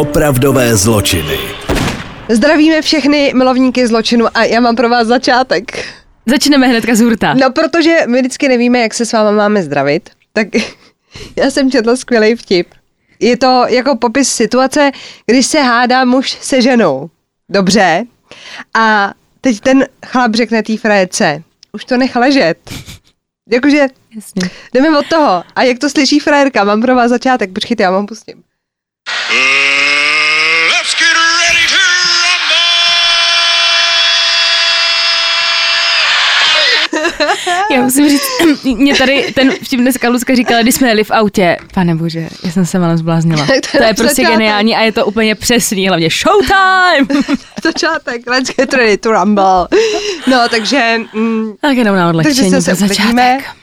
Opravdové zločiny. Zdravíme všechny milovníky zločinu a já mám pro vás začátek. Začneme hnedka z hurta. No, protože my vždycky nevíme, jak se s váma máme zdravit, tak já jsem četla skvělý vtip. Je to jako popis situace, když se hádá muž se ženou. Dobře. A teď ten chlap řekne té frajerce, už to nech ležet. Jakože Jasně. jdeme od toho. A jak to slyší frajerka, mám pro vás začátek, počkejte, já vám pustím. Let's get ready to Já musím říct, mě tady ten vtip dneska Lucka říkala, když jsme jeli v autě. Pane bože, já jsem se malem zbláznila. To je To je prostě začátek. geniální a je to úplně přesný, hlavně showtime! Začátek, let's get ready to rumble. No, takže... Mm, tak jenom na takže odlehčení, se to se je uklidníme. začátek.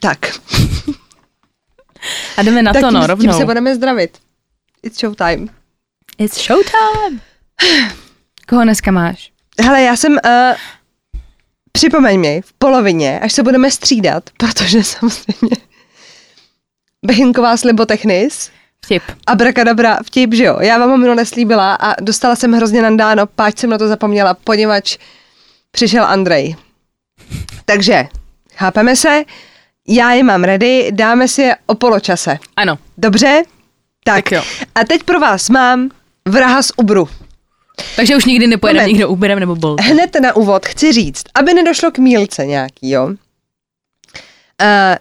Tak. A jdeme na tak to, tím, no, tím rovnou. se budeme zdravit. It's showtime. It's showtime! Koho dneska máš? Hele, já jsem... Uh, připomeň mi v polovině, až se budeme střídat, protože samozřejmě Bechinková slibotechnis, Vtip. abrakadabra vtip, že jo. Já vám ho minule neslíbila a dostala jsem hrozně nandáno, páč jsem na to zapomněla, poněvadž přišel Andrej. Takže, chápeme se, já je mám ready, dáme si je o poločase. Ano. Dobře? Tak, Tak jo. a teď pro vás mám vraha z Ubru. Takže už nikdy nepojedeme nikdo Uberem nebo Bolt. Hned na úvod chci říct, aby nedošlo k mílce nějaký, jo. Uh,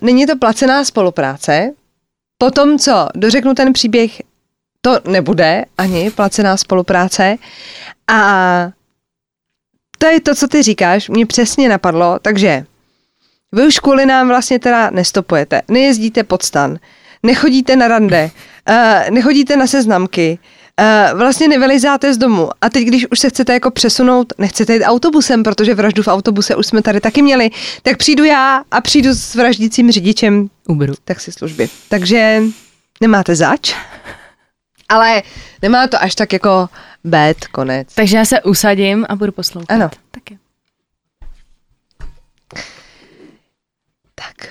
není to placená spolupráce. Po tom, co dořeknu ten příběh, to nebude ani placená spolupráce. A to je to, co ty říkáš, mě přesně napadlo, takže vy už kvůli nám vlastně teda nestopujete, nejezdíte pod stan, nechodíte na rande, uh, nechodíte na seznamky, uh, vlastně nevylizáte z domu a teď, když už se chcete jako přesunout, nechcete jít autobusem, protože vraždu v autobuse už jsme tady taky měli, tak přijdu já a přijdu s vraždícím řidičem Uberu. taxislužby. Takže nemáte zač, ale nemá to až tak jako bad konec. Takže já se usadím a budu poslouchat. Ano. Tak jo. Tak,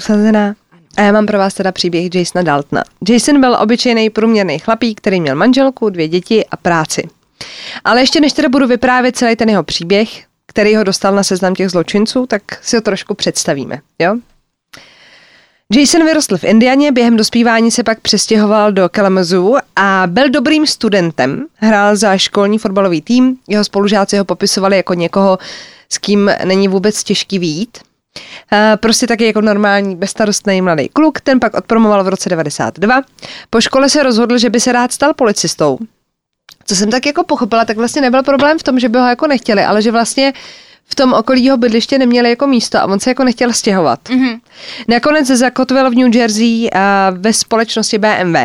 usazená. A já mám pro vás teda příběh Jasona Daltona. Jason byl obyčejný průměrný chlapík, který měl manželku, dvě děti a práci. Ale ještě než teda budu vyprávět celý ten jeho příběh, který ho dostal na seznam těch zločinců, tak si ho trošku představíme, jo? Jason vyrostl v Indianě, během dospívání se pak přestěhoval do Kalamazoo a byl dobrým studentem. Hrál za školní fotbalový tým, jeho spolužáci ho popisovali jako někoho, s kým není vůbec těžký výjít. Eh, Prostě taky jako normální, bezstarostný mladý kluk, ten pak odpromoval v roce 92. Po škole se rozhodl, že by se rád stal policistou. Co jsem tak jako pochopila, tak vlastně nebyl problém v tom, že by ho jako nechtěli, ale že vlastně v tom okolí jeho bydliště neměli jako místo a on se jako nechtěl stěhovat. Mm-hmm. Nakonec zakotvil v New Jersey a ve společnosti BMW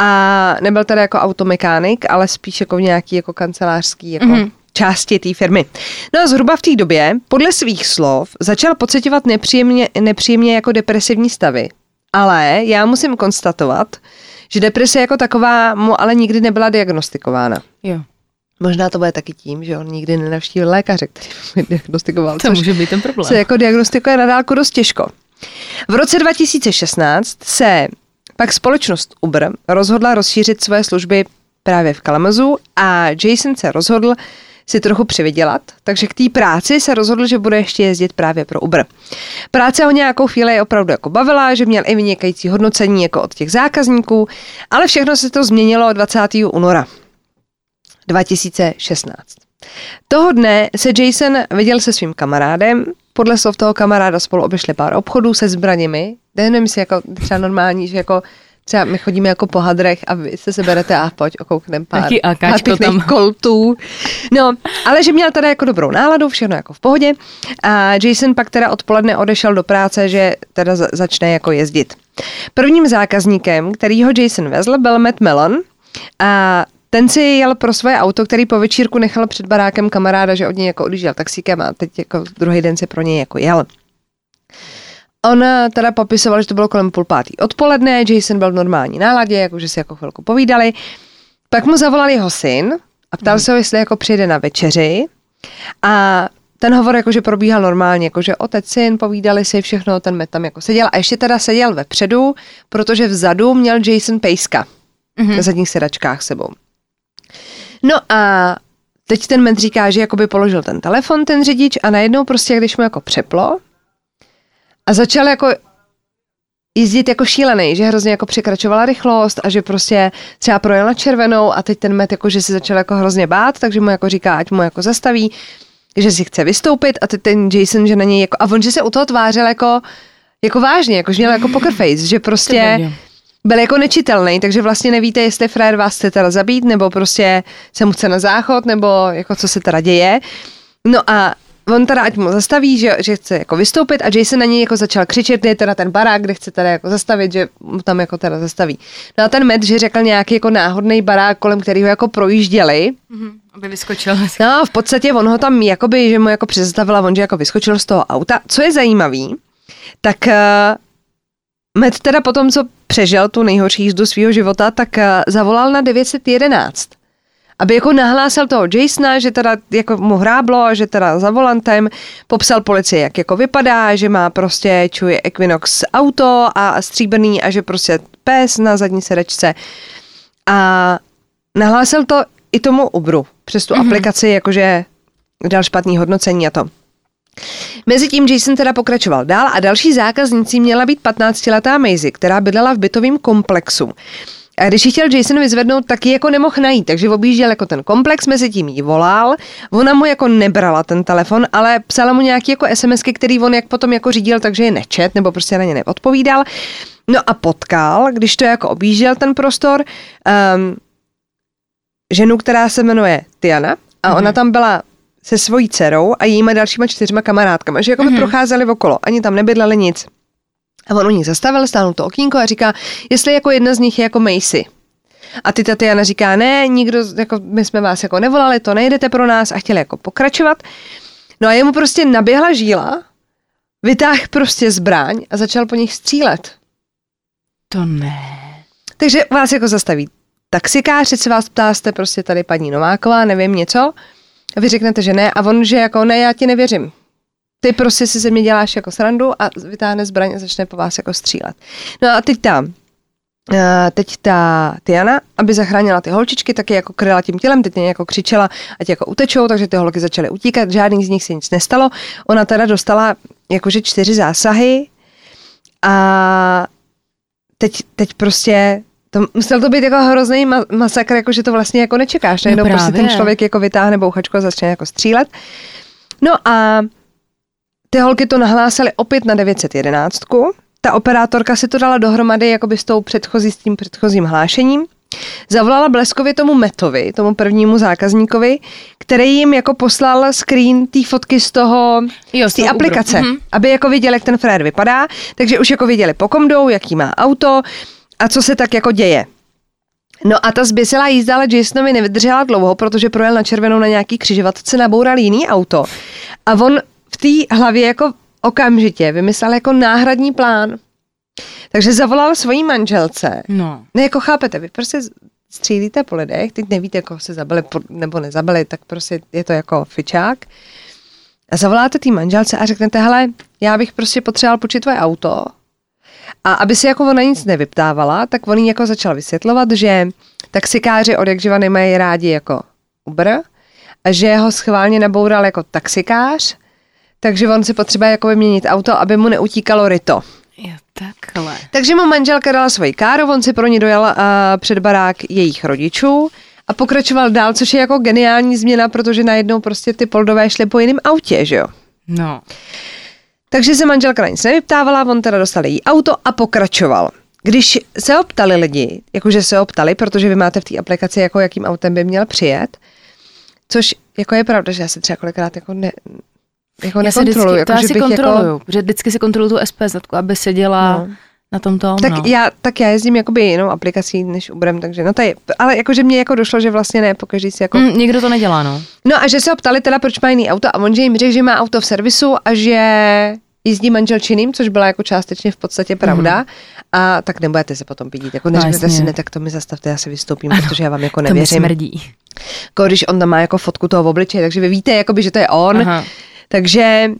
a nebyl tady jako automechanik, ale spíš jako v nějaký jako kancelářský jako mm-hmm. Části té firmy. No a zhruba v té době, podle svých slov, začal pocitovat nepříjemně, nepříjemně jako depresivní stavy. Ale já musím konstatovat, že deprese jako taková mu ale nikdy nebyla diagnostikována. Jo. Možná to bude taky tím, že on nikdy nenavštívil lékaře, který by diagnostikoval. To může být ten problém. se jako diagnostikuje na dálku dost těžko. V roce 2016 se pak společnost Uber rozhodla rozšířit svoje služby právě v Kalamazoo a Jason se rozhodl si trochu přivydělat, takže k té práci se rozhodl, že bude ještě jezdit právě pro Uber. Práce ho nějakou chvíli opravdu jako bavila, že měl i vynikající hodnocení jako od těch zákazníků, ale všechno se to změnilo 20. února 2016. Toho dne se Jason viděl se svým kamarádem, podle slov toho kamaráda spolu obešli pár obchodů se zbraněmi, nevím, jestli jako třeba normální, že jako třeba my chodíme jako po hadrech a vy se seberete a pojď okouknem pár, Taky pár tam. koltů. No, ale že měl teda jako dobrou náladu, všechno jako v pohodě a Jason pak teda odpoledne odešel do práce, že teda za- začne jako jezdit. Prvním zákazníkem, který ho Jason vezl, byl Matt Mellon a ten si jel pro svoje auto, který po večírku nechal před barákem kamaráda, že od něj jako odjížděl taxíkem a teď jako druhý den si pro něj jako jel. On eh, teda popisoval, že to bylo kolem půl pátý odpoledne, Jason byl v normální náladě, jakože si jako chvilku povídali. Pak mu zavolal jeho syn a ptal se ho, jestli jako přijde na večeři. A ten hovor jakože probíhal normálně, jakože otec, syn, povídali si všechno, ten met tam jako seděl a ještě teda seděl vepředu, protože vzadu měl Jason pejska. mm-hmm. na zadních sedačkách sebou. No a teď ten med říká, že jakoby položil ten telefon, ten řidič a najednou prostě, když mu jako přeplo a začal jako jezdit jako šílený, že hrozně jako překračovala rychlost a že prostě třeba projel na červenou a teď ten met jako, že se začal jako hrozně bát, takže mu jako říká, ať mu jako zastaví, že si chce vystoupit a teď ten Jason, že na něj jako, a on, že se u toho tvářil jako, jako vážně, jako že měl jako poker face, že prostě byl jako nečitelný, takže vlastně nevíte, jestli frajer vás chce teda zabít, nebo prostě se mu chce na záchod, nebo jako co se teda děje. No a on teda ať mu zastaví, že, že chce jako vystoupit a Jason na něj jako začal křičet, je teda ten barák, kde chce teda jako zastavit, že mu tam jako teda zastaví. No a ten Matt, že řekl nějaký jako náhodný barák, kolem kterého jako projížděli. Mm-hmm, aby vyskočil. No v podstatě on ho tam jakoby, že mu jako přezastavila, on že jako vyskočil z toho auta. Co je zajímavý, tak uh, Matt teda potom, co přežil tu nejhorší jízdu svého života, tak uh, zavolal na 911 aby jako nahlásil toho Jasona, že teda jako mu hráblo, že teda za volantem, popsal policii, jak jako vypadá, že má prostě čuje Equinox auto a stříbrný a že prostě pes na zadní sedačce. A nahlásil to i tomu Uberu přes tu mm-hmm. aplikaci, jakože dal špatný hodnocení a to. Mezitím Jason teda pokračoval dál a další zákaznicí měla být 15-letá Maisie, která bydlela v bytovém komplexu. A když ji chtěl Jason vyzvednout, tak ji jako nemohl najít, takže objížděl jako ten komplex, mezi tím jí volal, ona mu jako nebrala ten telefon, ale psala mu nějaký jako SMSky, který on jak potom jako řídil, takže je nečet, nebo prostě na ně neodpovídal. No a potkal, když to jako objížděl ten prostor, um, ženu, která se jmenuje Tiana a mm-hmm. ona tam byla se svojí dcerou a jejíma dalšíma čtyřma kamarádkama, že jako by mm-hmm. procházeli okolo, ani tam nebydleli nic. A on u ní zastavil, stáhnul to okýnko a říká, jestli jako jedna z nich je jako Macy. A ty Tatiana říká, ne, nikdo, jako my jsme vás jako nevolali, to nejdete pro nás a chtěli jako pokračovat. No a jemu prostě naběhla žíla, vytáhl prostě zbraň a začal po nich střílet. To ne. Takže vás jako zastaví taxikář, se vás ptá, jste prostě tady paní Nováková, nevím něco. A vy řeknete, že ne. A on, že jako ne, já ti nevěřím ty prostě si ze mě děláš jako srandu a vytáhne zbraň a začne po vás jako střílet. No a teď ta, Uh, teď ta Tiana, aby zachránila ty holčičky, taky jako kryla tím tělem, teď mě jako křičela, ať jako utečou, takže ty holky začaly utíkat, žádný z nich se nic nestalo. Ona teda dostala jakože čtyři zásahy a teď, teď prostě to musel to být jako hrozný ma- masakr, jako že to vlastně jako nečekáš. Najednou no prostě ten člověk jako vytáhne bouchačku a začne jako střílet. No a ty holky to nahlásily opět na 911. Ta operátorka si to dala dohromady jakoby s tou předchozí, s tím předchozím hlášením. Zavolala bleskově tomu Metovi, tomu prvnímu zákazníkovi, který jim jako poslal screen té fotky z toho, jo, z té aplikace, mm-hmm. aby jako viděli, jak ten frér vypadá. Takže už jako viděli po kom jdou, jaký má auto a co se tak jako děje. No a ta zběsilá jízda ale Jasonovi nevydržela dlouho, protože projel na červenou na nějaký křižovatce, naboural jiný auto. A on v té hlavě jako okamžitě vymyslel jako náhradní plán. Takže zavolal svojí manželce. No. Ne, jako chápete, vy prostě střílíte po lidech, teď nevíte, jako se zabili nebo nezabili, tak prostě je to jako fičák. A zavoláte té manželce a řeknete, hele, já bych prostě potřeboval počít tvoje auto. A aby si jako ona nic nevyptávala, tak on jí jako začal vysvětlovat, že taxikáři od jakživa nemají rádi jako Uber a že ho schválně naboural jako taxikář takže on si potřebuje jako měnit auto, aby mu neutíkalo ryto. Jo, takhle. Takže mu manželka dala svoji káru, on si pro ní dojel uh, před barák jejich rodičů a pokračoval dál, což je jako geniální změna, protože najednou prostě ty poldové šly po jiném autě, že jo? No. Takže se manželka na nic nevyptávala, on teda dostal její auto a pokračoval. Když se optali lidi, jakože se optali, protože vy máte v té aplikaci, jako jakým autem by měl přijet, což jako je pravda, že já se třeba kolikrát jako ne, jako já nekontroluju. Vždycky, jako, to já si kontroluju, jako... že vždycky si kontroluju tu SPZ, aby seděla no. na tomto. Tak, no. já, tak já jezdím jakoby jinou aplikací než Uberem, takže no tady, ale jakože mě jako došlo, že vlastně ne, pokaždý si jako... Mm, nikdo to nedělá, no. No a že se optali teda, proč má jiný auto a on že jim řekl, že má auto v servisu a že jízdí manželčiným, což byla jako částečně v podstatě pravda. Mm. A tak nebudete se potom pídit. Jako neřeknete si, ne, tak to mi zastavte, já se vystoupím, ano, protože já vám jako nevěřím. To mi smrdí. Jako když on tam má jako fotku toho v obličeji, takže vy víte, jakoby, že to je on. Aha. Takže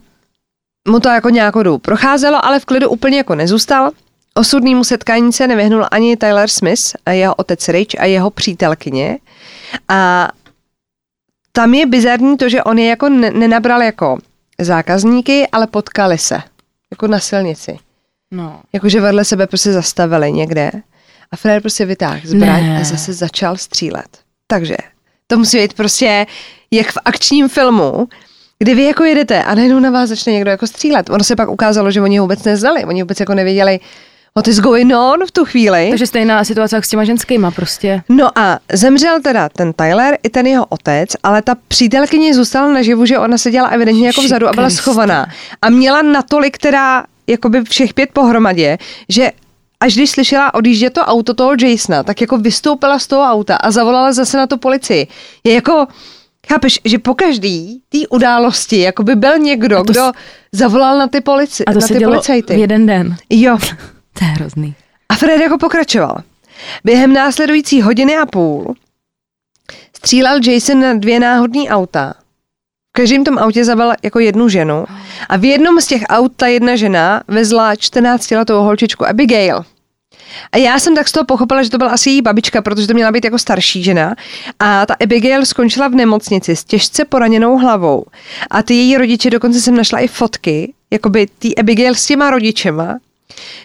mu to jako nějakou dobu procházelo, ale v klidu úplně jako nezůstal. Osudnému setkání se nevyhnul ani Tyler Smith, a jeho otec Rich a jeho přítelkyně. A tam je bizarní to, že on je jako ne- nenabral jako zákazníky, ale potkali se. Jako na silnici. No. Jakože vedle sebe prostě zastavili někde. A Fred prostě vytáhl zbraň Ne. a zase začal střílet. Takže to musí být prostě jak v akčním filmu, kdy vy jako jedete a najednou na vás začne někdo jako střílet. Ono se pak ukázalo, že oni ho vůbec neznali. Oni vůbec jako nevěděli, what is going on v tu chvíli. Takže stejná situace jak s těma ženskýma prostě. No a zemřel teda ten Tyler i ten jeho otec, ale ta přítelkyně zůstala naživu, že ona seděla evidentně jako vzadu a byla schovaná. A měla natolik teda jakoby všech pět pohromadě, že až když slyšela odjíždět to auto toho Jasona, tak jako vystoupila z toho auta a zavolala zase na to policii. Je jako, chápeš, že po každý té události jako by byl někdo, to s- kdo zavolal na ty, polici, A to na se ty dělo policajty. v jeden den. Jo. To je hrozný. A Fred jako pokračoval. Během následující hodiny a půl střílel Jason na dvě náhodné auta. V každém tom autě zabil jako jednu ženu a v jednom z těch aut ta jedna žena vezla 14-letou holčičku Abigail. A já jsem tak z toho pochopila, že to byla asi její babička, protože to měla být jako starší žena. A ta Abigail skončila v nemocnici s těžce poraněnou hlavou. A ty její rodiče, dokonce jsem našla i fotky, jakoby ty Abigail s těma rodičema,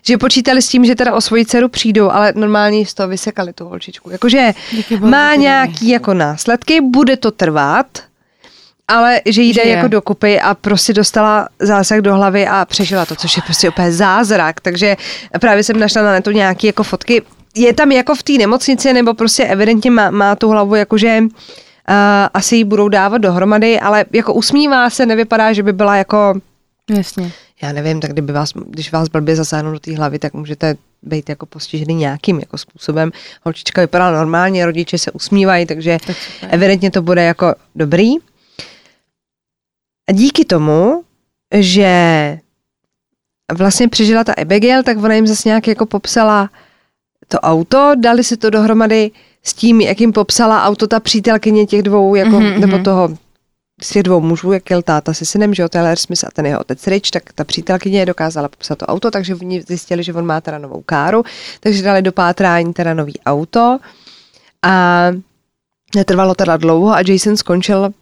že počítali s tím, že teda o svoji dceru přijdou, ale normálně z toho vysekali tu holčičku. Jakože má nějaký jako následky, bude to trvat, ale že jde Žije. jako dokupy a prostě dostala zásah do hlavy a přežila to, což je prostě úplně zázrak. Takže právě jsem našla na netu nějaké jako fotky. Je tam jako v té nemocnici, nebo prostě evidentně má, má tu hlavu jakože uh, asi ji budou dávat dohromady, ale jako usmívá se, nevypadá, že by byla jako Jasně. já nevím, tak kdyby vás, když vás blbě zasáhnou do té hlavy, tak můžete být jako postižený nějakým jako způsobem. Holčička vypadá normálně, rodiče se usmívají, takže Tak evidentně to bude jako dobrý. A díky tomu, že vlastně přežila ta Abigail, tak ona jim zase nějak jako popsala to auto, dali si to dohromady s tím, jak jim popsala auto ta přítelkyně těch dvou, jako, Mhm, mm-hmm. nebo mhm. toho z těch dvou mužů, jak jel táta se synem, že jo, Taylor Smith a ten jeho otec Rich, tak ta přítelkyně dokázala popsat to auto, takže oni zjistili, že on má teda novou káru, takže dali do pátrání teda nový auto a netrvalo teda dlouho a Jason skončil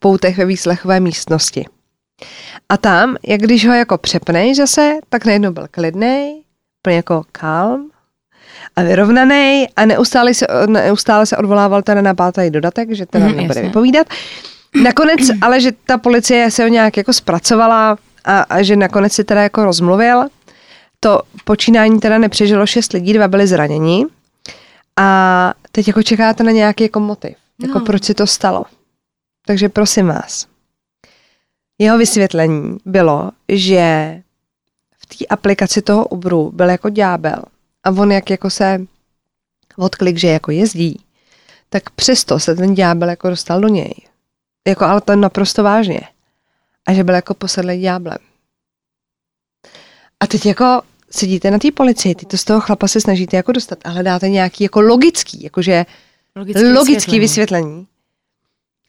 poutech ve výslechové místnosti. A tam, jak když ho jako přepneš zase, tak najednou byl klidnej, úplně jako calm a vyrovnaný a neustále se, neustále se odvolával teda na pátý dodatek, že teda Mhm, nebude jasně. vypovídat. Nakonec, ale že ta policie se ho nějak jako zpracovala a, a že nakonec si teda jako rozmluvil. To počínání teda nepřežilo šest lidí, dva byli zraněni. A teď jako čekáte na nějaký jako motiv. Jako No. proč se to stalo. Takže prosím vás. Jeho vysvětlení bylo, že v té aplikaci toho Uberu byl jako ďábel. A on jak jako se odklik, že jako jezdí, tak přesto se ten ďábel jako dostal do něj. Jako, ale to naprosto vážně. A že byl jako posedlý ďáblem. A teď jako sedíte na té policii, ty to z toho chlapa se snažíte jako dostat a hledáte nějaký jako logický, jakože Logický, logický vysvětlení.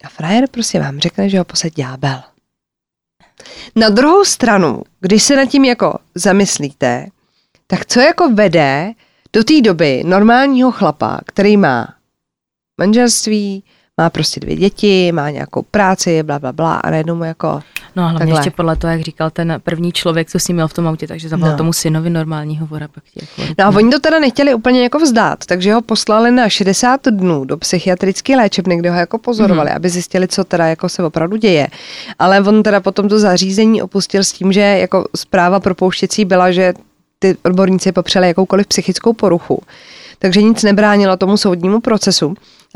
A frajer prostě vám řekne, že ho posed ďábel. Na druhou stranu, když se nad tím jako zamyslíte, tak co jako vede do té doby normálního chlapa, který má manželství, má prostě dvě děti, má nějakou práci, bla, bla, bla a najednou mu jako, No a hlavně Takhle. ještě podle toho, jak říkal ten první člověk, co s ním měl v tom autě, takže zavolal No. tomu synovi normální hovor a pak tě jako... no a oni to teda nechtěli úplně jako vzdát, takže ho poslali na 60 dnů do psychiatrické léčebny, kde ho jako pozorovali, Mhm. aby zjistili, co teda jako se opravdu děje. Ale on teda potom to zařízení opustil s tím, že jako zpráva propouštěcí byla, že ty odborníci popřeli jakoukoliv psychickou poruchu. Takže nic nebránilo tomu soudnímu procesu.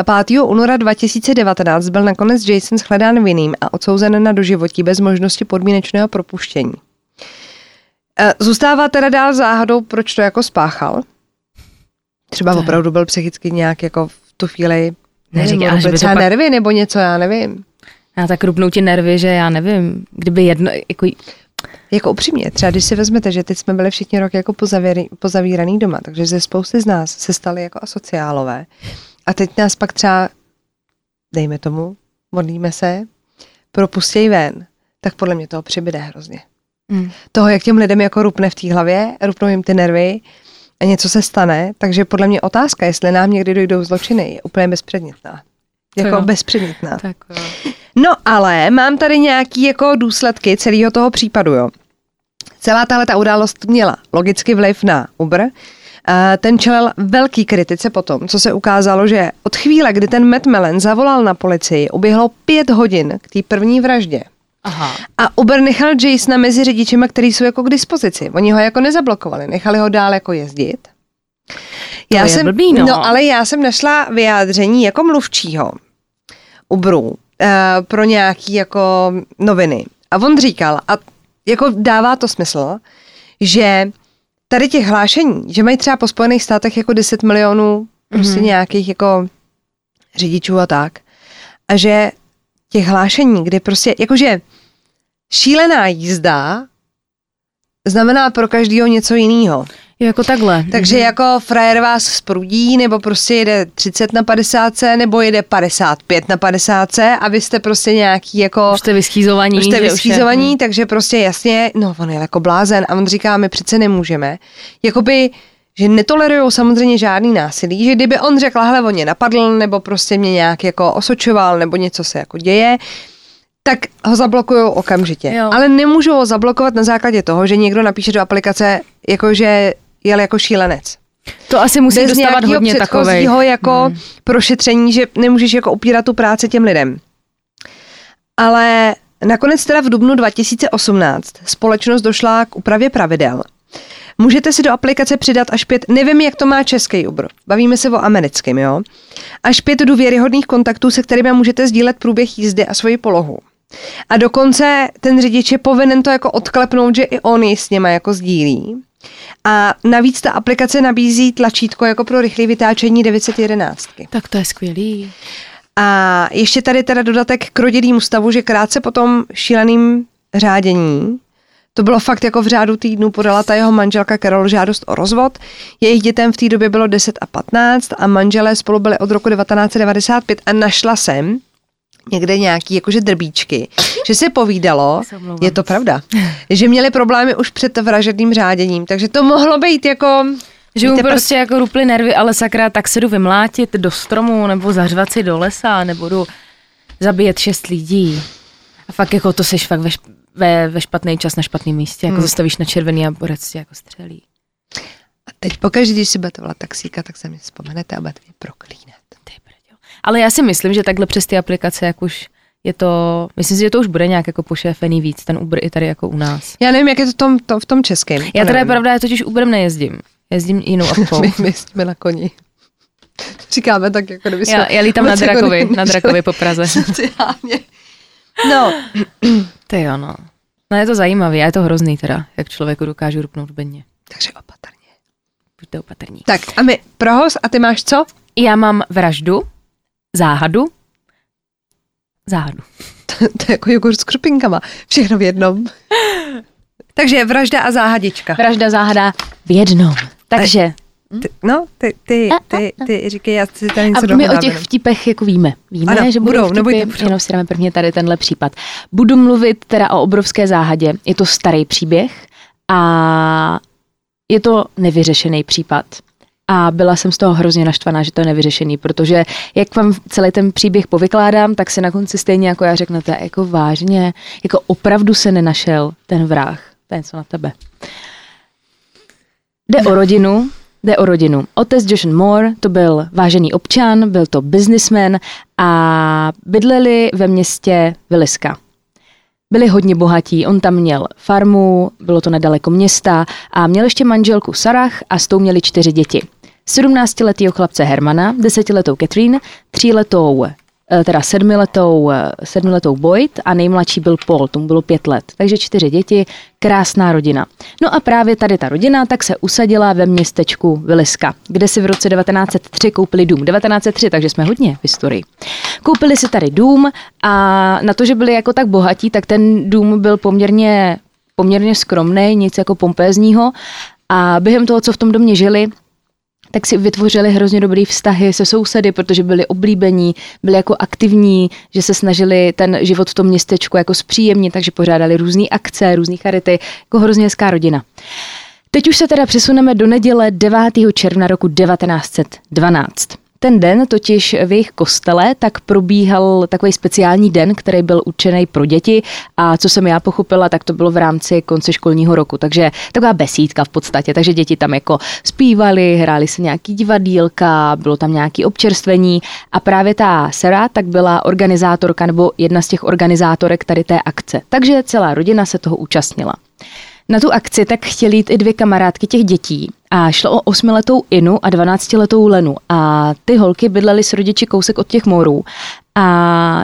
A 5. února 2019 byl nakonec Jason shledán vinným a odsouzen na doživotí bez možnosti podmínečného propuštění. E, Zůstává teda dál záhadou, proč to jako spáchal. Třeba je- opravdu byl psychicky nějak jako v tu chvíli Neříkej, nevím, ale že by třeba pak- nervy nebo něco, já nevím. Já tak rupnou ti nervy, že já nevím, kdyby jedno, jako, Jako upřímně, třeba když si vezmete, že teď jsme byli všichni rok jako pozavěry, pozavíraný doma, takže ze spousty z nás se stali jako asociálové. A teď nás pak třeba, dejme tomu, modlíme se, propustěj ven, tak podle mě toho přibyde hrozně. mm, Toho, jak těm lidem jako rupne v té hlavě, rupnou jim ty nervy a něco se stane, takže podle mě otázka, jestli nám někdy dojdou zločiny, je úplně bezpředmětná. Jako bezpředmětná. Tak jo. No ale mám tady nějaký jako důsledky celého toho případu, jo. Celá tahle ta událost měla logicky vliv na Uber. A ten čelil velký kritice potom, co se ukázalo, že od chvíle, kdy ten Matt Mellon zavolal na policii, uběhlo pět hodin k té první vraždě. Aha. A Uber nechal Jasona mezi řidičima, který jsou jako k dispozici. Oni ho jako nezablokovali, nechali ho dál jako jezdit. To je jsem, blbý, no. no. ale já jsem našla vyjádření jako mluvčího Uberu uh, pro nějaký jako noviny. A on říkal, a jako dává to smysl, že tady těch hlášení, že mají třeba po Spojených státech jako 10 milionů prostě mm-hmm. nějakých jako řidičů a tak. A že těch hlášení, kdy prostě, jakože šílená jízda znamená pro každého něco jiného. Jako takhle. Takže jako frajer vás sprudí, nebo prostě jede 30 na 50, nebo jede 55 na 50 a vy jste prostě nějaký jako... Už jste vyschýzovaní. Už jste že je- vyschýzovaní, hm. takže prostě jasně, no on je jako blázen a on říká, my přece nemůžeme. Jakoby, že netolerují samozřejmě žádný násilí, že kdyby on řekl, hele, on mě napadl, nebo prostě mě nějak jako osočoval, nebo něco se jako děje, tak ho zablokují okamžitě. Jo. Ale nemůžou ho zablokovat na základě toho, že někdo napíše do aplikace, jako že jel jako šílenec. To asi musí Bez dostávat hodně takovej. předchozího jako hmm. prošetření, že nemůžeš jako upírat tu práci těm lidem. Ale nakonec teda v dubnu 2018 společnost došla k úpravě pravidel. Můžete si do aplikace přidat až pět, nevím, jak to má český Uber, bavíme se o americkém, jo? Až pět důvěryhodných kontaktů, se kterými můžete sdílet průběh jízdy a svoji polohu. A dokonce ten řidič je povinen to jako odklepnout, že i on ji s něma jako sdílí. A navíc ta aplikace nabízí tlačítko jako pro rychlé vytáčení 911. Tak to je skvělý. A ještě tady teda dodatek k rodinnému stavu, že krátce po tom šíleným řádění, to bylo fakt jako v řádu týdnu, podala ta jeho manželka Carol žádost o rozvod. Jejich dětem v té době bylo 10 a 15 a manželé spolu byli od roku 1995 a našla jsem někde nějaký jakože drbíčky, že se povídalo, je to pravda, že měli problémy už před vražedným řáděním, takže to mohlo být jako... Že mu Víte, prostě jako ruply nervy, ale sakra, tak se jdu vymlátit do stromu, nebo zařvat si do lesa, nebo jdu zabíjet šest lidí. A fakt jako to seš fakt ve, šp- ve, ve špatný čas na špatném místě, jako Hmm. zastavíš na červený a borec tě jako střelí. A teď pokaždé, když si budete volat taxíka, tak se mi vzpomenete a budete mě proklínat. Ale já si myslím, že takhle přes ty aplikace, jak už je to, myslím si, že to už bude nějak jako pošéfený víc, ten Uber i tady jako u nás. Já nevím, jak je to v tom, to, v tom českém. to Já teda je pravda, já totiž Uberem nejezdím. Jezdím jinou apkou. My, my jsme na koni. Říkáme tak, jako kdyby. Já, já lítám na jako Drakovi, na Drakovi po Praze. No, Ty jo, no. No je to zajímavý, a je to hrozný teda, jak člověku dokáže rupnout v bedně. takže opatrně. Buďte opatrní. Tak a my prohoz a ty máš co? Já mám vraždu, záhadu, záhadu. to je jako jogurt s krupinkama. Všechno v jednom. takže vražda a záhadička. Vražda, záhada v jednom. Takže Ty, no, ty, ty, ty, ty říkej, já si tady něco a my o těch vtipech jako víme. Víme, Ano, že budou, budou, vtipy, nebojte, budou. jenom si dáme prvně tady tenhle případ. Budu mluvit teda o obrovské záhadě. Je to starý příběh a je to nevyřešený případ. A byla jsem z toho hrozně naštvaná, že to je nevyřešený, protože jak vám celý ten příběh povykládám, tak si na konci stejně jako já řeknete, jako vážně, jako opravdu se nenašel ten vrah. To je něco na tebe. Jde o rodinu, jde o rodinu. Otec Josh Moore to byl vážený občan, byl to businessman a bydleli ve městě Villiska. Byli hodně bohatí, on tam měl farmu, bylo to nedaleko města a měl ještě manželku Sarah a s tou měli čtyři děti. 17-letého chlapce Hermana, 10-letou Catherine, 3-letou eh, teda sedmiletou, eh, sedmiletou Boyd a nejmladší byl Paul, tomu bylo pět let. Takže čtyři děti, krásná rodina. No a právě tady ta rodina tak se usadila ve městečku Viliska, kde si v roce 1903 koupili dům. 1903, takže jsme hodně v historii. Koupili si tady dům a na to, že byli jako tak bohatí, tak ten dům byl poměrně, poměrně skromný, nic jako pompézního. A během toho, co v tom domě žili, tak si vytvořili hrozně dobrý vztahy se sousedy, protože byli oblíbení, byli jako aktivní, že se snažili ten život v tom městečku jako zpříjemnit, takže pořádali různé akce, různé charity, jako hrozně hezká rodina. Teď už se teda přesuneme do neděle 9. června roku 1912. Ten den totiž v jejich kostele tak probíhal takový speciální den, který byl určený pro děti. A co jsem já pochopila, tak to bylo v rámci konce školního roku, takže taková besídka v podstatě, takže děti tam jako zpívali, hráli se nějaký divadílka, bylo tam nějaký občerstvení. A právě ta Sera tak byla organizátorka nebo jedna z těch organizátorek tady té akce, takže celá rodina se toho účastnila. Na tu akci tak chtěli jít i dvě kamarádky těch dětí a šlo o osmiletou Inu a dvanáctiletou Lenu a ty holky bydlely s rodiči kousek od těch morů. A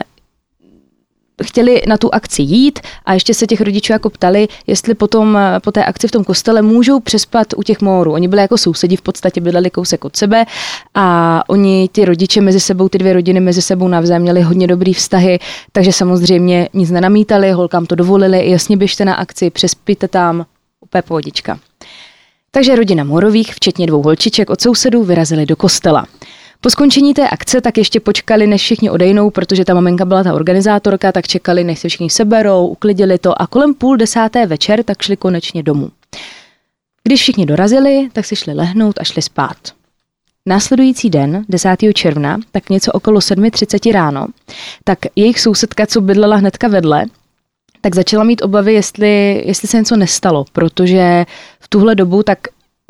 chtěli na tu akci jít a ještě se těch rodičů jako ptali, jestli potom po té akci v tom kostele můžou přespat u těch mórů. Oni byli jako sousedí, v podstatě bydleli kousek od sebe a oni, ty rodiče mezi sebou, ty dvě rodiny mezi sebou navzájem měli hodně dobrý vztahy, takže samozřejmě nic nenamítali, holkám to dovolili, jasně běžte na akci, přespíte tam, úplně pohodička. Takže rodina Morových, včetně dvou holčiček od sousedů, vyrazili do kostela. Po skončení té akce tak ještě počkali, než všichni odejnou, protože ta maminka byla ta organizátorka, tak čekali, než se všichni seberou, uklidili to a kolem půl desáté večer tak šli konečně domů. Když všichni dorazili, tak si šli lehnout a šli spát. Následující den, 10. června, tak něco okolo 7.30 ráno, tak jejich sousedka, co bydlela hnedka vedle, tak začala mít obavy, jestli, jestli se něco nestalo, protože v tuhle dobu tak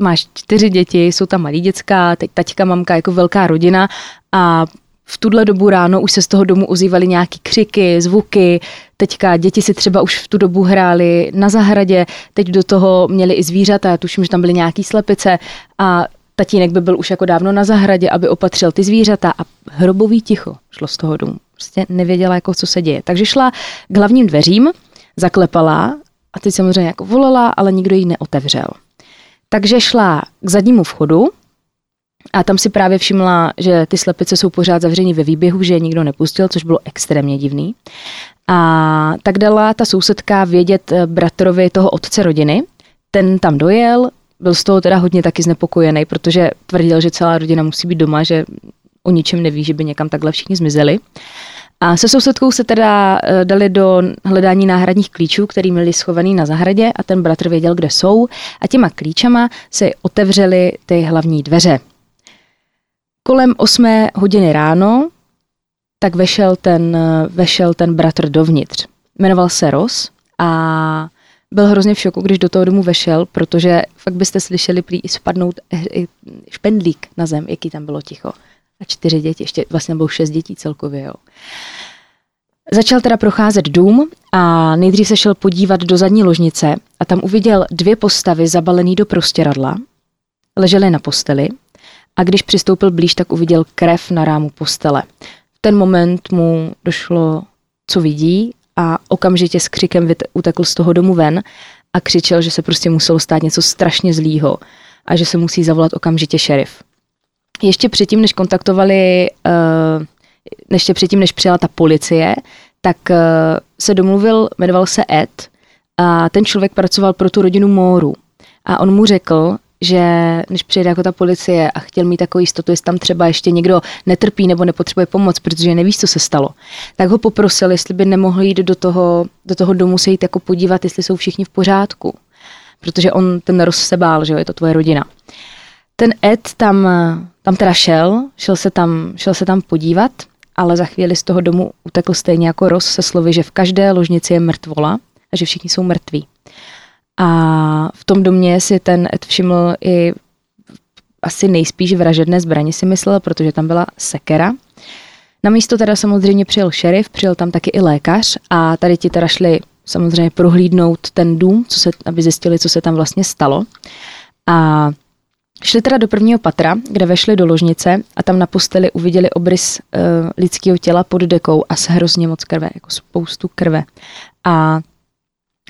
máš čtyři děti, jsou tam malí děcka, teď taťka, mamka, jako velká rodina a v tuhle dobu ráno už se z toho domu ozývaly nějaký křiky, zvuky, teďka děti si třeba už v tu dobu hrály na zahradě, teď do toho měli i zvířata, já tuším, že tam byly nějaký slepice a tatínek by byl už jako dávno na zahradě, aby opatřil ty zvířata a hrobový ticho šlo z toho domu. Prostě nevěděla, jako co se děje. Takže šla k hlavním dveřím, zaklepala a teď samozřejmě jako volala, ale nikdo jí neotevřel. Takže šla k zadnímu vchodu a tam si právě všimla, že ty slepice jsou pořád zavřeny ve výběhu, že je nikdo nepustil, což bylo extrémně divný. A tak dala ta sousedka vědět eh, bratrovi toho otce rodiny. Ten tam dojel, byl z toho teda hodně taky znepokojený, protože tvrdil, že celá rodina musí být doma, že o ničem neví, že by někam takhle všichni zmizeli. A se sousedkou se teda eh, dali do hledání náhradních klíčů, který měli schovaný na zahradě a ten bratr věděl, kde jsou a těma klíčama se otevřely ty hlavní dveře. Kolem 8 hodiny ráno tak vešel ten, eh, vešel ten bratr dovnitř. Jmenoval se Ros a byl hrozně v šoku, když do toho domu vešel, protože fakt byste slyšeli prý i spadnout eh, špendlík na zem, jaký tam bylo ticho a čtyři děti, ještě vlastně bylo šest dětí celkově. Jo. Začal teda procházet dům a nejdřív se šel podívat do zadní ložnice a tam uviděl dvě postavy zabalené do prostěradla, ležely na posteli a když přistoupil blíž, tak uviděl krev na rámu postele. V ten moment mu došlo, co vidí a okamžitě s křikem utekl z toho domu ven a křičel, že se prostě muselo stát něco strašně zlýho a že se musí zavolat okamžitě šerif ještě předtím, než kontaktovali, uh, ještě předtím, než přijela ta policie, tak uh, se domluvil, jmenoval se Ed a ten člověk pracoval pro tu rodinu Móru. A on mu řekl, že než přijede jako ta policie a chtěl mít takovou jistotu, jestli tam třeba ještě někdo netrpí nebo nepotřebuje pomoc, protože nevíš, co se stalo, tak ho poprosil, jestli by nemohl jít do toho, do toho domu se jít jako podívat, jestli jsou všichni v pořádku. Protože on ten roz se bál, že jo, je to tvoje rodina. Ten Ed tam tam teda šel, šel se tam, šel se tam podívat, ale za chvíli z toho domu utekl stejně jako Ross se slovy, že v každé ložnici je mrtvola a že všichni jsou mrtví. A v tom domě si ten Ed všiml i asi nejspíš vražedné zbraně si myslel, protože tam byla sekera. Na místo teda samozřejmě přijel šerif, přijel tam taky i lékař a tady ti teda šli samozřejmě prohlídnout ten dům, co se, aby zjistili, co se tam vlastně stalo. A Šli teda do prvního patra, kde vešli do ložnice a tam na posteli uviděli obrys uh, lidského těla pod dekou a s hrozně moc krve, jako spoustu krve. A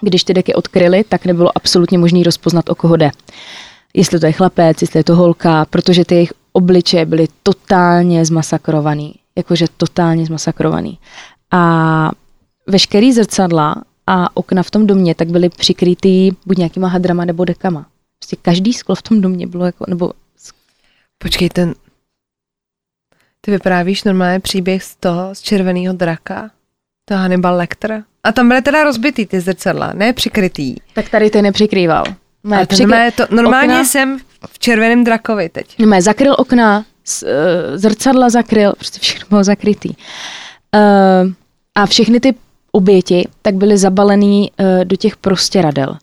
když ty deky odkryli, tak nebylo absolutně možné rozpoznat, o koho jde. Jestli to je chlapec, jestli je to holka, protože ty jejich obličeje byly totálně zmasakrovaný. Jakože totálně zmasakrovaný. A veškerý zrcadla a okna v tom domě tak byly přikrytý buď nějakýma hadrama nebo dekama. Prostě každý sklo v tom domě bylo jako, nebo... Počkej, ten... Ty vyprávíš normálně příběh z toho, z červeného draka? To Hannibal Lecter? A tam byly teda rozbitý ty zrcadla, ne přikrytý. Tak tady ty nepřikrýval. Mé Ale to přikry- normálně, to, normálně okna- jsem v červeném drakovi teď. Mé zakryl okna, s- eh, zrcadla zakryl, prostě všechno bylo zakrytý. Uh, a všechny ty oběti tak byly zabalený uh, do těch prostěradel.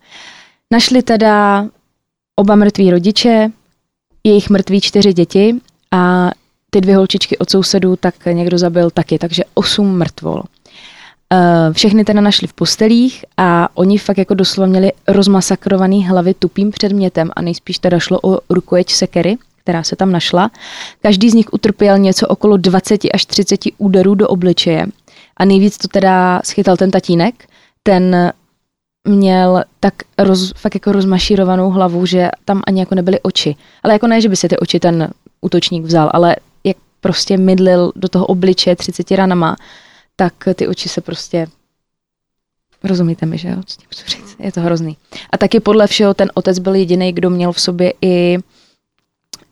Našli teda oba mrtví rodiče, jejich mrtví čtyři děti a ty dvě holčičky od sousedů tak někdo zabil taky, takže osm mrtvol. Uh, všechny teda našli v postelích a oni fakt jako doslova měli rozmasakrovaný hlavy tupým předmětem a nejspíš teda šlo o rukojeť sekery, která se tam našla. Každý z nich utrpěl něco okolo 20 až 30 úderů do obličeje. A nejvíc to teda schytal ten tatínek, ten měl tak roz, fakt jako rozmašírovanou hlavu, že tam ani jako nebyly oči. Ale jako ne, že by si ty oči ten útočník vzal, ale jak prostě mydlil do toho obličeje 30 ranama, tak ty oči se prostě Rozumíte mi, že jo? Co tím chci říct? Je to hrozný. A taky podle všeho ten otec byl jediný, kdo měl v sobě i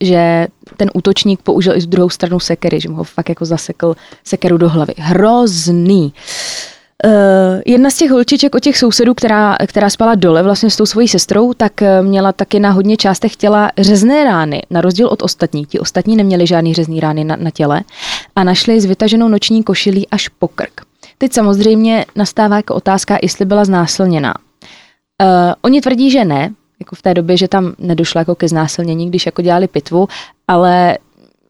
že ten útočník použil i z druhou stranu sekery, že mu ho fakt jako zasekl sekeru do hlavy. Hrozný. Uh, jedna z těch holčiček od těch sousedů, která, která spala dole vlastně s tou svojí sestrou, tak eh, měla taky na hodně částech těla řezné rány, na rozdíl od ostatních. Ti ostatní neměli žádný řezný rány na, na těle a našli s vytaženou noční košilí až po krk. Teď samozřejmě nastává jako otázka, jestli byla znásilněná. Uh, oni tvrdí, že ne, jako v té době, že tam nedošlo jako ke znásilnění, když jako dělali pitvu, ale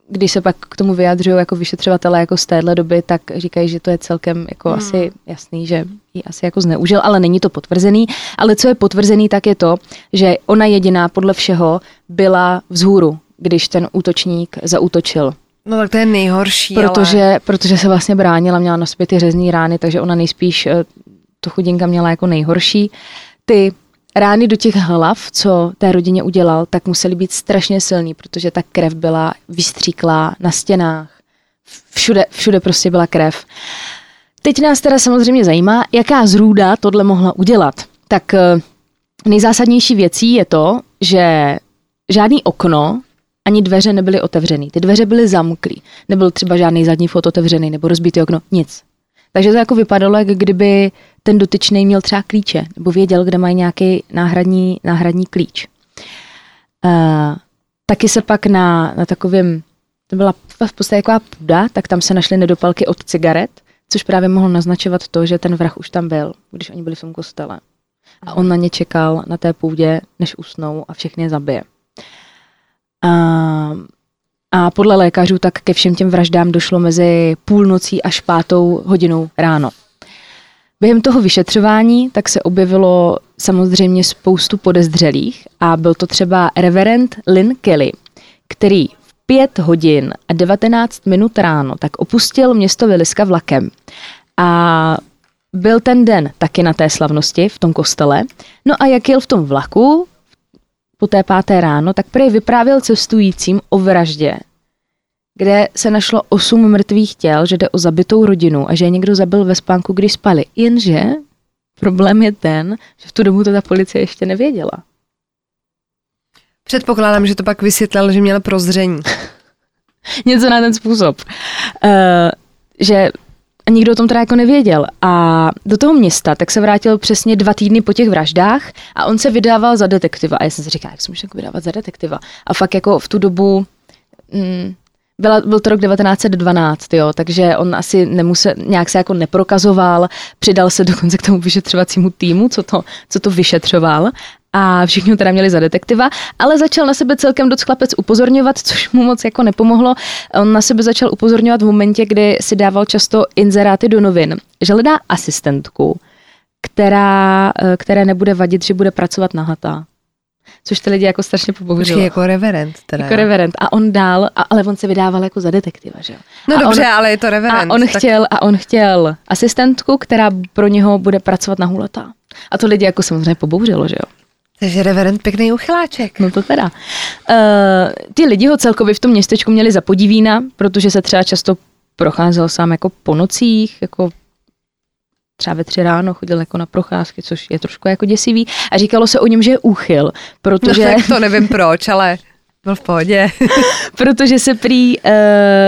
když se pak k tomu vyjadřují jako vyšetřovatele jako z téhle doby, tak říkají, že to je celkem jako hmm. asi jasný, že ji asi jako zneužil, ale není to potvrzený. Ale co je potvrzený, tak je to, že ona jediná podle všeho byla vzhůru, když ten útočník zaútočil. No tak to je nejhorší, Protože, ale... protože se vlastně bránila, měla na sobě ty řezní rány, takže ona nejspíš eh, to chudinka měla jako nejhorší. Ty rány do těch hlav, co té rodině udělal, tak musely být strašně silný, protože ta krev byla vystříklá na stěnách. Všude, všude prostě byla krev. Teď nás teda samozřejmě zajímá, jaká zrůda tohle mohla udělat. Tak eh, nejzásadnější věcí je to, že žádný okno ani dveře nebyly otevřený. Ty dveře byly zamklý. Nebyl třeba žádný zadní fot otevřený nebo rozbitý okno, nic. Takže to jako vypadalo, jak kdyby ten dotyčný měl třeba klíče, nebo věděl, kde mají nějaký náhradní, náhradní klíč. Uh, taky se pak na, na takovém, to byla v podstatě taková půda, tak tam se našly nedopalky od cigaret, což právě mohlo naznačovat to, že ten vrah už tam byl, když oni byli v tom kostele. A on na ně čekal na té půdě, než usnou a všechny je zabije. A, a podle lékařů tak ke všem těm vraždám došlo mezi půlnocí až pátou hodinou ráno. Během toho vyšetřování tak se objevilo samozřejmě spoustu podezřelých a byl to třeba reverend Lynn Kelly, který v 5 hodin a 19 minut ráno tak opustil město Viliska vlakem. A byl ten den taky na té slavnosti v tom kostele. No a jak jel v tom vlaku po té páté ráno, tak prý vyprávěl cestujícím o vraždě, kde se našlo osm mrtvých těl, že jde o zabitou rodinu a že je někdo zabil ve spánku, když spali. Jenže problém je ten, že v tu dobu to ta policie ještě nevěděla. Předpokládám, že to pak vysvětlil, že měl prozření. Něco na ten způsob. Uh, že a nikdo o tom teda jako nevěděl. A do toho města tak se vrátil přesně dva týdny po těch vraždách a on se vydával za detektiva. A já jsem si říkala, jak se může jako vydávat za detektiva. A fakt jako v tu dobu mm, byla, byl to rok 1912, jo, takže on asi nemusel, nějak se jako neprokazoval, přidal se dokonce k tomu vyšetřovacímu týmu, co to, co to vyšetřoval a všichni ho teda měli za detektiva, ale začal na sebe celkem dost chlapec upozorňovat, což mu moc jako nepomohlo. On na sebe začal upozorňovat v momentě, kdy si dával často inzeráty do novin, že hledá asistentku, která, eh, které nebude vadit, že bude pracovat nahatá. Což ty lidi jako strašně pobouřilo. Jako reverend teda. Jako jo. reverend. A on dál, a, ale on se vydával jako za detektiva, že jo. No a dobře, on, ale je to reverend. a on tak chtěl, a on chtěl asistentku, která pro něho bude pracovat na huletá. A to lidi jako samozřejmě pobouřilo, že jo. Takže reverend pěkný uchyláček. No to teda. Uh, ty lidi ho celkově v tom městečku měli za podivína, protože se třeba často procházel sám jako po nocích, jako třeba ve tři ráno chodil jako na procházky, což je trošku jako děsivý. A říkalo se o něm, že je úchyl, No protože... tak to nevím proč, ale Byl v pohodě. protože se prý uh,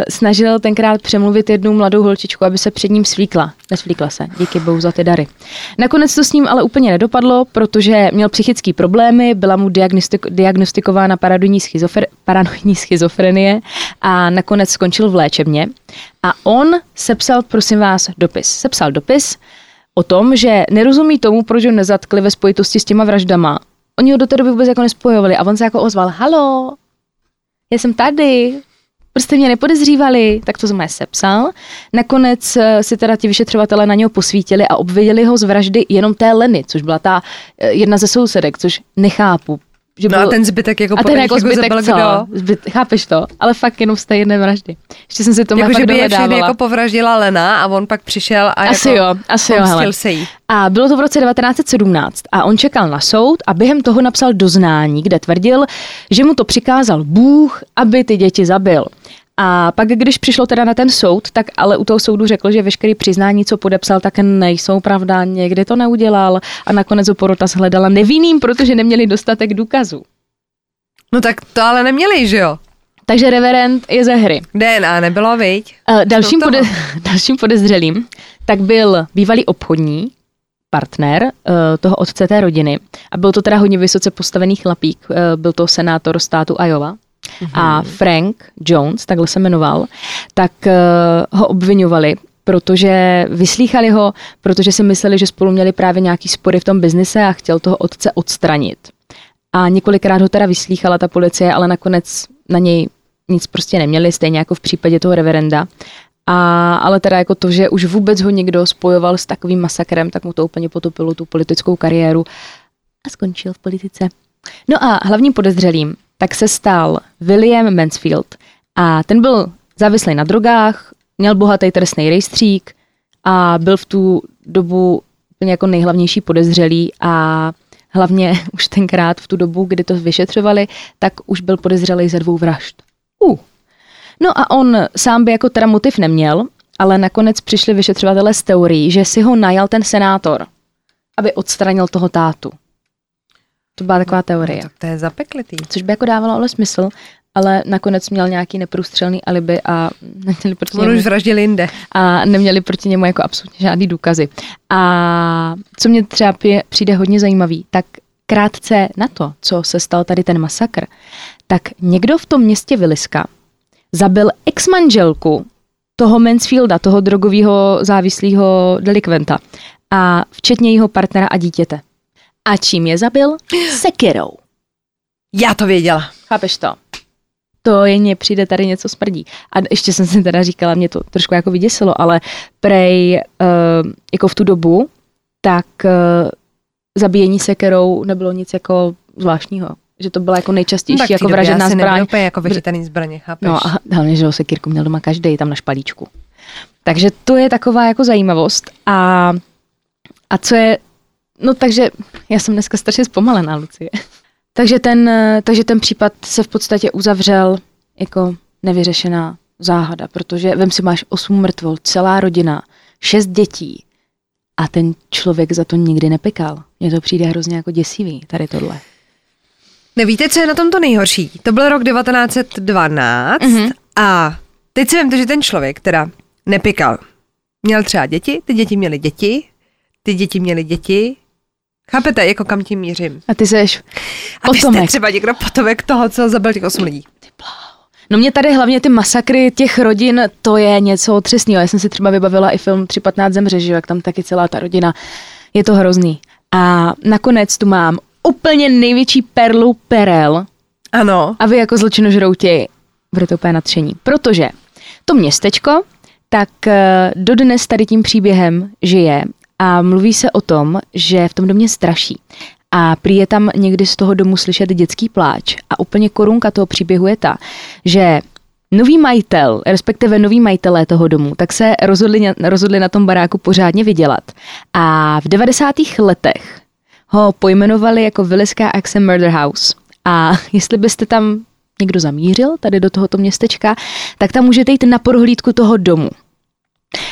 snažil tenkrát přemluvit jednu mladou holčičku, aby se před ním svíkla. Nesvíkla se, díky bohu za ty dary. Nakonec to s ním ale úplně nedopadlo, protože měl psychické problémy, byla mu diagnostik- diagnostikována paranoidní, paranoidní schizofrenie a nakonec skončil v léčebně. A on sepsal, prosím vás, dopis. Sepsal dopis o tom, že nerozumí tomu, proč ho nezatkli ve spojitosti s těma vraždama. Oni ho do té doby vůbec jako nespojovali a on se jako ozval, halo, já jsem tady, prostě mě nepodezřívali, tak to jsem sepsal. Nakonec eh, si teda ti vyšetřovatelé na něho posvítili a obvinili ho z vraždy jenom té Leny, což byla ta eh, jedna ze sousedek, což nechápu. Že no byl, a ten zbytek jako a ten jako zbytek jako co? Zbyt, chápeš to? Ale fakt jenom z té jedné vraždy. Ještě jsem si to jako, že by je všechny jako povraždila Lena a on pak přišel a asi jako jo, asi jo, hele. se jí. A bylo to v roce 1917 a on čekal na soud a během toho napsal doznání, kde tvrdil, že mu to přikázal Bůh, aby ty děti zabil. A pak, když přišlo teda na ten soud, tak ale u toho soudu řekl, že veškerý přiznání, co podepsal, tak nejsou pravda, někdy to neudělal a nakonec ho porota shledala nevinným, protože neměli dostatek důkazů. No tak to ale neměli, že jo? Takže reverend je ze hry. DNA nebylo, viď? Uh, dalším, pode- dalším podezřelým tak byl bývalý obchodní partner uh, toho otce té rodiny a byl to teda hodně vysoce postavený chlapík, uh, byl to senátor státu Iowa a Frank Jones, takhle se jmenoval, tak uh, ho obvinovali, protože vyslýchali ho, protože si mysleli, že spolu měli právě nějaký spory v tom biznise a chtěl toho otce odstranit. A několikrát ho teda vyslýchala ta policie, ale nakonec na něj nic prostě neměli, stejně jako v případě toho reverenda. A, ale teda jako to, že už vůbec ho někdo spojoval s takovým masakrem, tak mu to úplně potopilo tu politickou kariéru a skončil v politice. No a hlavním podezřelým tak se stal William Mansfield a ten byl závislý na drogách, měl bohatý trestný rejstřík a byl v tu dobu úplně jako nejhlavnější podezřelý a hlavně už tenkrát v tu dobu, kdy to vyšetřovali, tak už byl podezřelý ze dvou vražd. Uh. No a on sám by jako teda motiv neměl, ale nakonec přišli vyšetřovatelé s teorií, že si ho najal ten senátor, aby odstranil toho tátu. To byla taková teorie. No, tak to je zapeklitý. Což by jako dávalo ale smysl, ale nakonec měl nějaký neprůstřelný alibi a neměli proti němu, už vraždil jinde. A neměli proti němu jako absolutně žádný důkazy. A co mě třeba přijde hodně zajímavý, tak krátce na to, co se stal tady ten masakr, tak někdo v tom městě Viliska zabil ex-manželku toho Mansfielda, toho drogového závislého delikventa a včetně jeho partnera a dítěte. A čím je zabil? Sekirou. Já to věděla. Chápeš to? To je mně přijde tady něco smrdí. A ještě jsem si teda říkala, mě to trošku jako vyděsilo, ale prej uh, jako v tu dobu, tak uh, zabíjení sekerou nebylo nic jako zvláštního. Že to byla jako nejčastější no, jako vražedná zbraň. Úplně jako vyčítaný zbraně, chápeš? No a hlavně, že ho sekírku měl doma každý tam na špalíčku. Takže to je taková jako zajímavost. A, a co je No takže já jsem dneska strašně zpomalená, Lucie. takže, ten, takže ten případ se v podstatě uzavřel jako nevyřešená záhada, protože vem si máš osm mrtvol, celá rodina, šest dětí a ten člověk za to nikdy nepekal. Mně to přijde hrozně jako děsivý, tady tohle. Nevíte, co je na tom to nejhorší? To byl rok 1912 mm-hmm. a teď si vemte, že ten člověk teda nepikal. Měl třeba děti, ty děti měly děti, ty děti měly děti, Chápete, jako kam tím mířím? A ty seš A vy jste třeba někdo potomek toho, co zabil těch osm lidí. No mě tady hlavně ty masakry těch rodin, to je něco otřesného. Já jsem si třeba vybavila i film 315 zemře, že jak tam taky celá ta rodina. Je to hrozný. A nakonec tu mám úplně největší perlu perel. Ano. A vy jako zločinožrouti budete úplně nadšení. Protože to městečko, tak eh, dodnes tady tím příběhem žije a mluví se o tom, že v tom domě straší. A prý je tam někdy z toho domu slyšet dětský pláč. A úplně korunka toho příběhu je ta, že nový majitel, respektive nový majitelé toho domu, tak se rozhodli, rozhodli na tom baráku pořádně vydělat. A v 90. letech ho pojmenovali jako Villiská Axe Murder House. A jestli byste tam někdo zamířil, tady do tohoto městečka, tak tam můžete jít na prohlídku toho domu.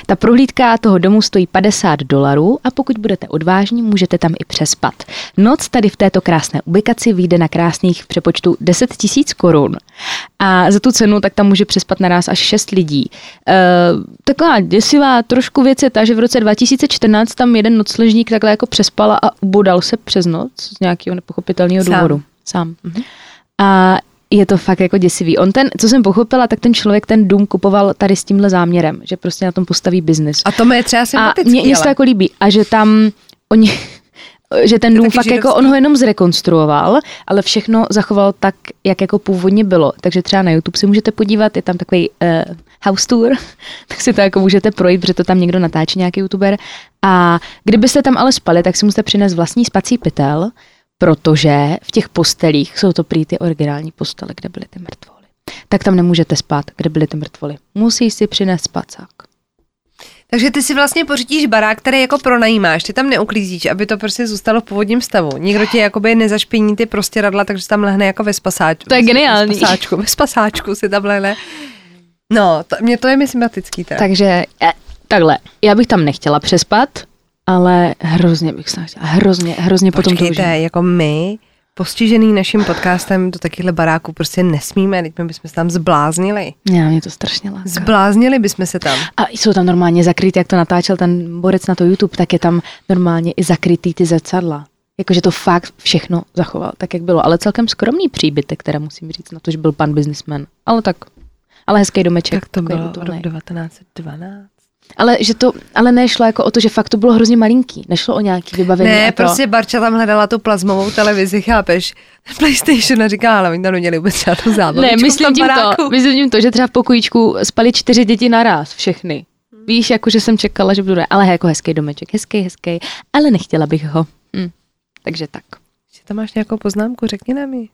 Ta prohlídka toho domu stojí 50 dolarů a pokud budete odvážní, můžete tam i přespat. Noc tady v této krásné ubikaci vyjde na krásných v přepočtu 10 tisíc korun. A za tu cenu tak tam může přespat naraz až 6 lidí. E, taková děsivá trošku věc je ta, že v roce 2014 tam jeden nocležník takhle jako přespal a ubodal se přes noc z nějakého nepochopitelného Sám. důvodu. Sám. A je to fakt jako děsivý. On ten, co jsem pochopila, tak ten člověk ten dům kupoval tady s tímhle záměrem, že prostě na tom postaví biznis. A to mi je třeba A sympatický, mě, mě se to jako líbí. A že tam oni, že ten dům fakt jako, židovský. on ho jenom zrekonstruoval, ale všechno zachoval tak, jak jako původně bylo. Takže třeba na YouTube si můžete podívat, je tam takový uh, house tour, tak si to jako můžete projít, protože to tam někdo natáčí, nějaký YouTuber. A kdybyste tam ale spali, tak si musíte přinést vlastní spací pytel, protože v těch postelích jsou to prý ty originální postele, kde byly ty mrtvoly. Tak tam nemůžete spát, kde byly ty mrtvoly. Musí si přinést spacák. Takže ty si vlastně pořídíš barák, který jako pronajímáš, ty tam neuklízíš, aby to prostě zůstalo v původním stavu. Nikdo ti jakoby nezašpiní ty prostě radla, takže tam lehne jako ve spasáčku. To je geniální. Ve spasáčku, ve spasáčku si tam lehne. No, to, mě to je mi sympatický teda. Takže eh, takhle, já bych tam nechtěla přespat, ale hrozně bych se chtěla, hrozně, hrozně potom Počkejte, toužím. jako my, postižený naším podcastem do takovýchhle baráků prostě nesmíme, teď my bychom se tam zbláznili. Já, mě to strašně láká. Zbláznili bychom se tam. A jsou tam normálně zakrytý, jak to natáčel ten borec na to YouTube, tak je tam normálně i zakrytý ty zrcadla. Jakože to fakt všechno zachoval, tak jak bylo. Ale celkem skromný příbytek, teda musím říct, na to, že byl pan businessman. Ale tak, ale hezký domeček. Tak to bylo rok 1912. Ale, že to, ale nešlo jako o to, že fakt to bylo hrozně malinký. Nešlo o nějaký vybavení. Ne, to. prostě Barča tam hledala tu plazmovou televizi, chápeš? PlayStation a říká, ale oni tam neměli vůbec žádnou zábavu. Ne, myslím tím to, myslím tím to, že třeba v pokojíčku spali čtyři děti naraz, všechny. Víš, jako že jsem čekala, že budu, ale jako hezký domeček, hezký, hezký, ale nechtěla bych ho. Hm. Takže tak. Že tam máš nějakou poznámku, řekni nám ji.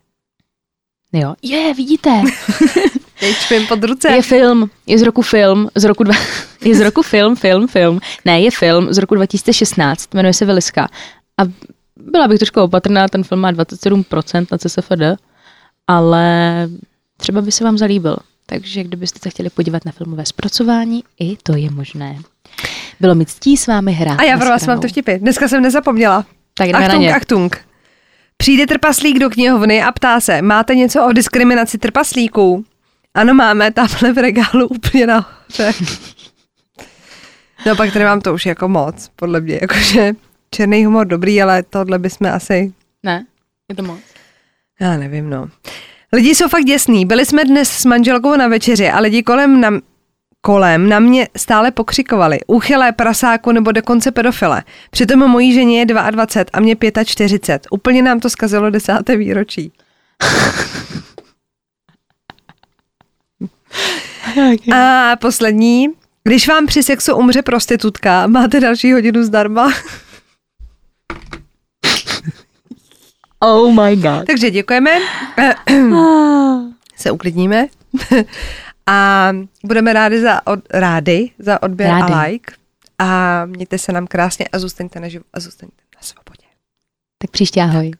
Jo. Je, vidíte, Teď špím pod ruce. je film, je z roku film, z roku dva, je z roku film, film, film. Ne, je film z roku 2016, jmenuje se Veliska. A byla bych trošku opatrná, ten film má 27% na CSFD, ale třeba by se vám zalíbil. Takže kdybyste se chtěli podívat na filmové zpracování, i to je možné. Bylo mi ctí s vámi hrát. A já pro vás mám to vtipy. Dneska jsem nezapomněla. Tak jdeme na Achtung, ně. achtung. Přijde trpaslík do knihovny a ptá se, máte něco o diskriminaci trpaslíků? Ano, máme, tamhle v regálu úplně nahoře. No pak tady mám to už jako moc, podle mě, jakože černý humor dobrý, ale tohle bychom asi, Ne, je to moc. já nevím, no. Lidi jsou fakt děsný. Byli jsme dnes s manželkou na večeři a lidi kolem na, kolem na mě stále pokřikovali. Úchylé, prasáku nebo dokonce pedofile. Přitom mojí ženě je 22 a mě 45. Úplně nám to zkazilo desáté výročí. A poslední. Když vám při sexu umře prostitutka, máte další hodinu zdarma. Oh my god. Takže děkujeme. Se uklidníme. A budeme rádi za, od, rádi za odběr Rádi. a like. A mějte se nám krásně a zůstaňte naživu a zůstaňte na svobodě. Tak příště ahoj.